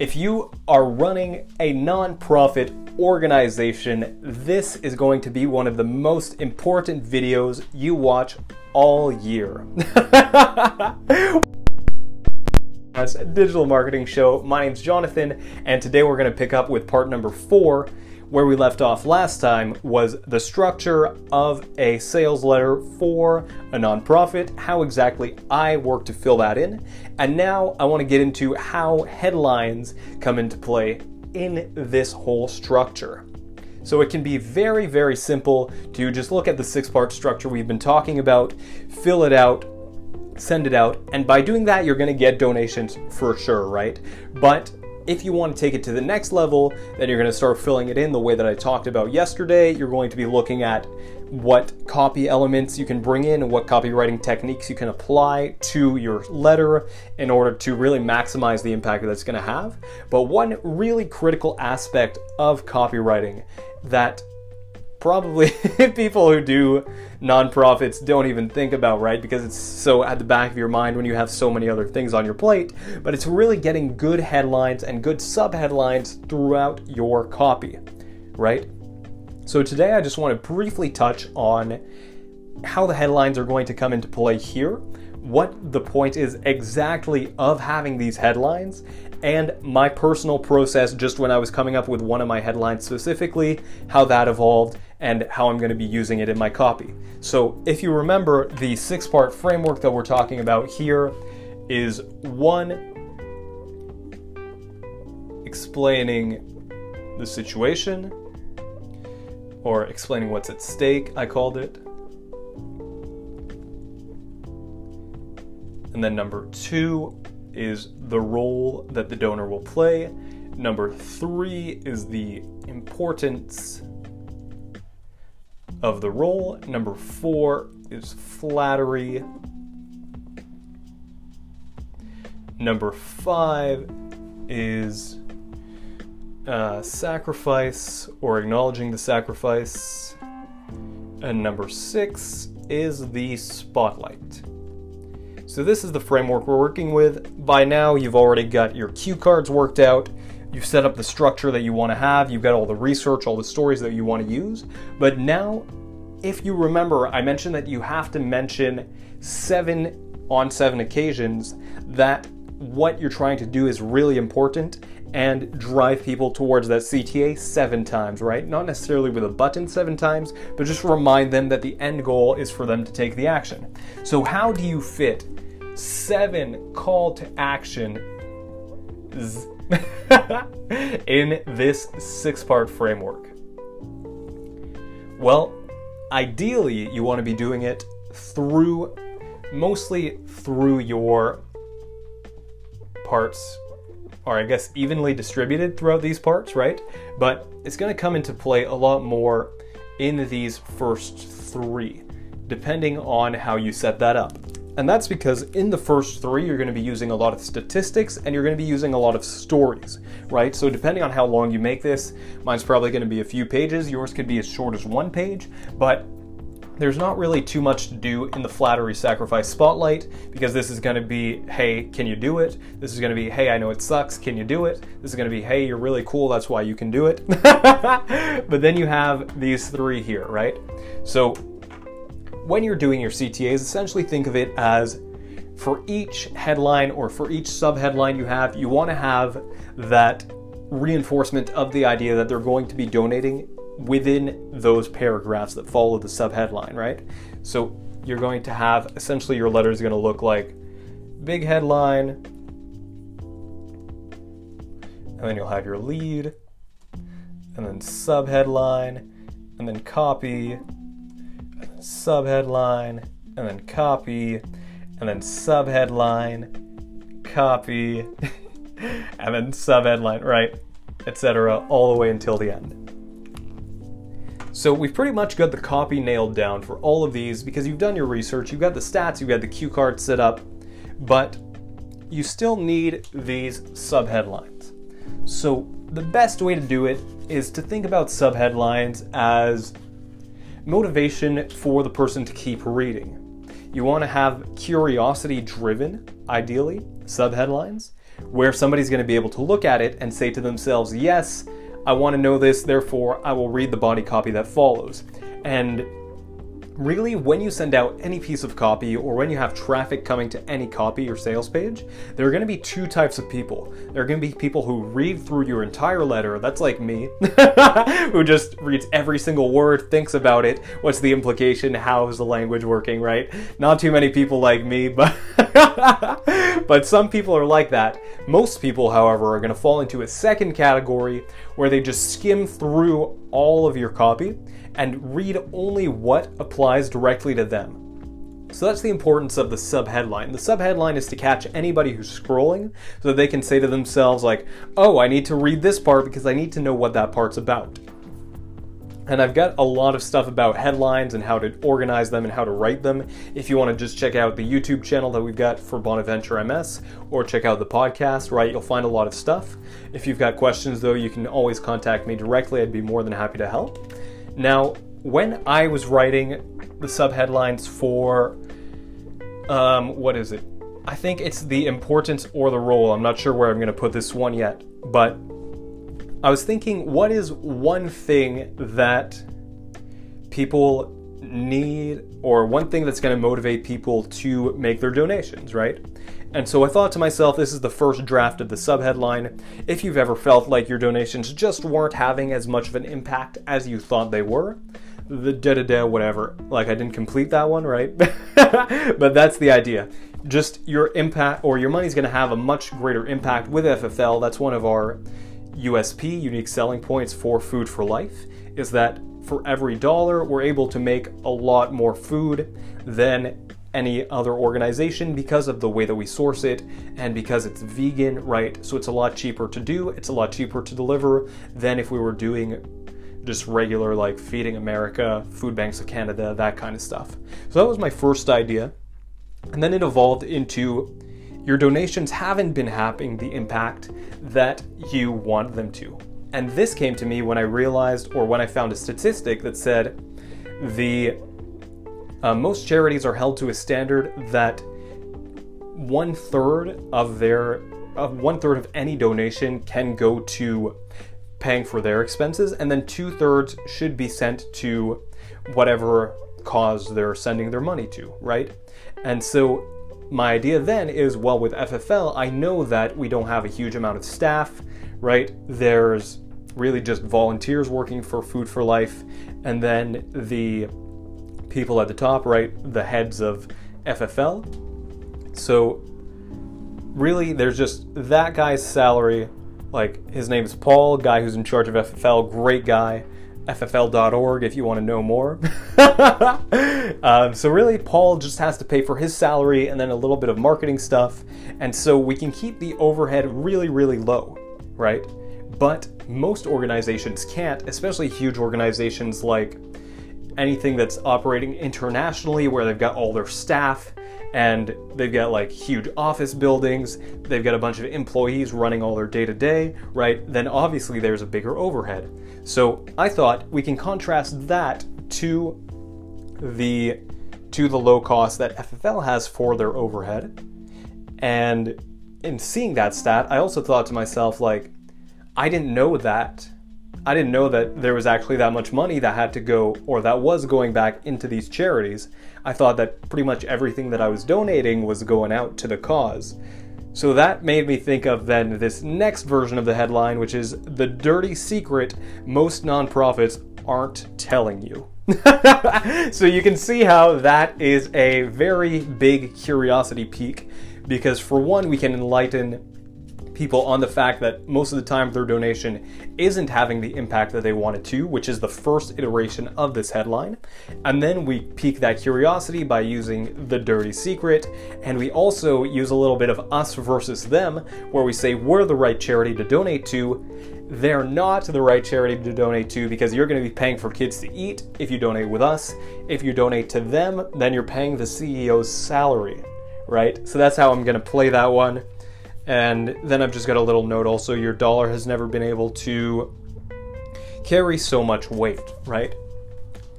If you are running a nonprofit organization, this is going to be one of the most important videos you watch all year. Digital Marketing Show. My name's Jonathan, and today we're going to pick up with part number four. Where we left off last time was the structure of a sales letter for a nonprofit, how exactly I work to fill that in, and now I want to get into how headlines come into play in this whole structure. So it can be very, very simple to just look at the six part structure we've been talking about, fill it out, send it out, and by doing that, you're going to get donations for sure, right? But if you want to take it to the next level, then you're going to start filling it in the way that I talked about yesterday. You're going to be looking at what copy elements you can bring in and what copywriting techniques you can apply to your letter in order to really maximize the impact that's going to have. But one really critical aspect of copywriting that probably people who do nonprofits don't even think about, right? Because it's so at the back of your mind when you have so many other things on your plate. But it's really getting good headlines and good subheadlines throughout your copy, right? So today I just want to briefly touch on how the headlines are going to come into play here, what the point is exactly of having these headlines, and my personal process just when I was coming up with one of my headlines specifically, how that evolved, and how I'm going to be using it in my copy. So, if you remember, the six part framework that we're talking about here is one, explaining the situation, or explaining what's at stake, I called it. And then number two is the role that the donor will play. Number three is the importance of the role. Number four is flattery. Number five is uh, sacrifice or acknowledging the sacrifice. And number six is the spotlight. So this is the framework we're working with. By now, you've already got your cue cards worked out. You've set up the structure that you want to have. You've got all the research, all the stories that you want to use. But now, if you remember, I mentioned that you have to mention seven on seven occasions that what you're trying to do is really important and drive people towards that CTA seven times, right? Not necessarily with a button seven times, but just remind them that the end goal is for them to take the action. So, how do you fit seven call to action in this six part framework? Well, ideally, you want to be doing it through mostly through your parts or I guess evenly distributed throughout these parts, right? But it's going to come into play a lot more in these first three, depending on how you set that up. And that's because in the first three, you're going to be using a lot of statistics and you're going to be using a lot of stories, right? So, depending on how long you make this, mine's probably going to be a few pages, yours could be as short as one page, but there's not really too much to do in the flattery sacrifice spotlight because this is going to be, hey, can you do it? This is going to be, hey, I know it sucks, can you do it? This is going to be, hey, you're really cool, that's why you can do it. but then you have these three here, right? So when you're doing your CTAs, essentially think of it as for each headline or for each subheadline you have, you want to have that reinforcement of the idea that they're going to be donating within those paragraphs that follow the subheadline, right? So you're going to have essentially your letter is going to look like big headline, and then you'll have your lead, and then subheadline, and then copy, subheadline, and then copy, and then subheadline, copy, and then subheadline, right? Etc. all the way until the end. So we've pretty much got the copy nailed down for all of these because you've done your research, you've got the stats, you've got the cue card set up, but you still need these subheadlines. So the best way to do it is to think about subheadlines as motivation for the person to keep reading. You want to have curiosity driven, ideally, subheadlines, where somebody's going to be able to look at it and say to themselves, yes, I want to know this, therefore I will read the body copy that follows. And really, when you send out any piece of copy or when you have traffic coming to any copy or sales page, there are going to be two types of people. There are going to be people who read through your entire letter, that's like me, who just reads every single word, thinks about it, what's the implication, how is the language working, right? Not too many people like me, but but some people are like that. Most people, however, are going to fall into a second category where they just skim through all of your copy and read only what applies directly to them. So that's the importance of the subheadline. The subheadline is to catch anybody who's scrolling so that they can say to themselves like, "Oh, I need to read this part because I need to know what that part's about." And I've got a lot of stuff about headlines and how to organize them and how to write them. If you want to just check out the YouTube channel that we've got for Bonaventure MS or check out the podcast, right, you'll find a lot of stuff. If you've got questions though, you can always contact me directly. I'd be more than happy to help. Now, when I was writing the subheadlines for, um, what is it? I think it's the importance or the role. I'm not sure where I'm going to put this one yet, but I was thinking, what is one thing that people need, or one thing that's going to motivate people to make their donations, right? And so I thought to myself, this is the first draft of the subheadline. If you've ever felt like your donations just weren't having as much of an impact as you thought they were, the da da da whatever. Like I didn't complete that one, right? but that's the idea. Just your impact or your money's going to have a much greater impact with FFL. That's one of our USP, unique selling points for Food for Life, is that for every dollar, we're able to make a lot more food than any other organization because of the way that we source it and because it's vegan, right? So it's a lot cheaper to do, it's a lot cheaper to deliver than if we were doing just regular like feeding America, food banks of Canada, that kind of stuff. So that was my first idea. And then it evolved into your donations haven't been having the impact that you want them to. And this came to me when I realized, or when I found a statistic that said the uh, most charities are held to a standard that one third of their uh, one third of any donation can go to paying for their expenses, and then two thirds should be sent to whatever cause they're sending their money to, right? And so my idea then is well, with FFL, I know that we don't have a huge amount of staff, right? There's really just volunteers working for Food for Life, and then the people at the top, right? The heads of FFL. So, really, there's just that guy's salary. Like, his name is Paul, guy who's in charge of FFL, great guy. FFL.org if you want to know more. um, so, really, Paul just has to pay for his salary and then a little bit of marketing stuff. And so we can keep the overhead really, really low, right? But most organizations can't, especially huge organizations like anything that's operating internationally where they've got all their staff and they've got like huge office buildings, they've got a bunch of employees running all their day to day, right? Then obviously there's a bigger overhead. So I thought we can contrast that to the to the low cost that FFL has for their overhead. And in seeing that stat, I also thought to myself like I didn't know that I didn't know that there was actually that much money that had to go or that was going back into these charities. I thought that pretty much everything that I was donating was going out to the cause. So that made me think of then this next version of the headline, which is the dirty secret most nonprofits aren't telling you. so you can see how that is a very big curiosity peak because, for one, we can enlighten people on the fact that most of the time their donation isn't having the impact that they wanted to, which is the first iteration of this headline. And then we pique that curiosity by using the dirty secret, and we also use a little bit of us versus them, where we say we're the right charity to donate to. They're not the right charity to donate to because you're going to be paying for kids to eat if you donate with us. If you donate to them, then you're paying the CEO's salary, right? So that's how I'm to play that one. And then I've just got a little note also your dollar has never been able to carry so much weight, right?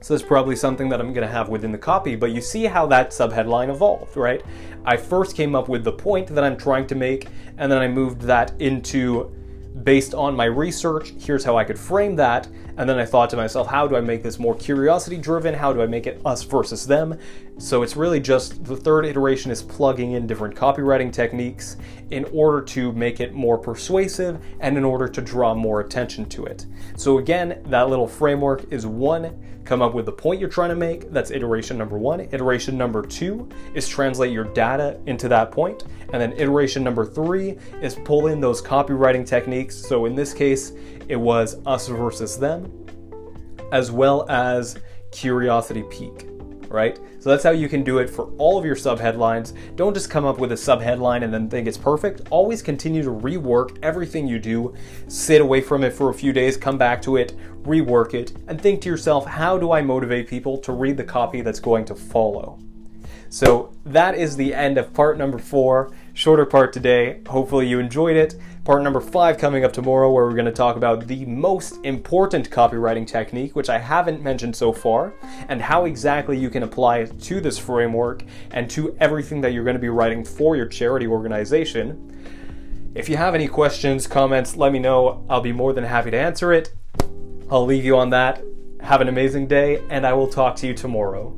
So that's probably something that I'm going to have within the copy, but you see how that subheadline evolved, right? I first came up with the point that I'm trying to make, and then I moved that into based on my research, here's how I could frame that. And then I thought to myself, how do I make this more curiosity driven? How do I make it us versus them? So it's really just the third iteration is plugging in different copywriting techniques in order to make it more persuasive and in order to draw more attention to it. So again, that little framework is one, come up with the point you're trying to make. That's iteration number one. Iteration number two is translate your data into that point. And then iteration number three is pull in those copywriting techniques. So in this case, it was us versus them, as well as curiosity peak right? So that's how you can do it for all of your subheadlines. Don't just come up with a subheadline and then think it's perfect. Always continue to rework everything you do. Sit away from it for a few days, come back to it, rework it, and think to yourself, how do I motivate people to read the copy that's going to follow? So that is the end of part number four. Shorter part today. Hopefully you enjoyed it. Part number five coming up tomorrow, where we're going to talk about the most important copywriting technique, which I haven't mentioned so far, and how exactly you can apply it to this framework and to everything that you're going to be writing for your charity organization. If you have any questions, comments, let me know. I'll be more than happy to answer it. I'll leave you on that. Have an amazing day, and I will talk to you tomorrow.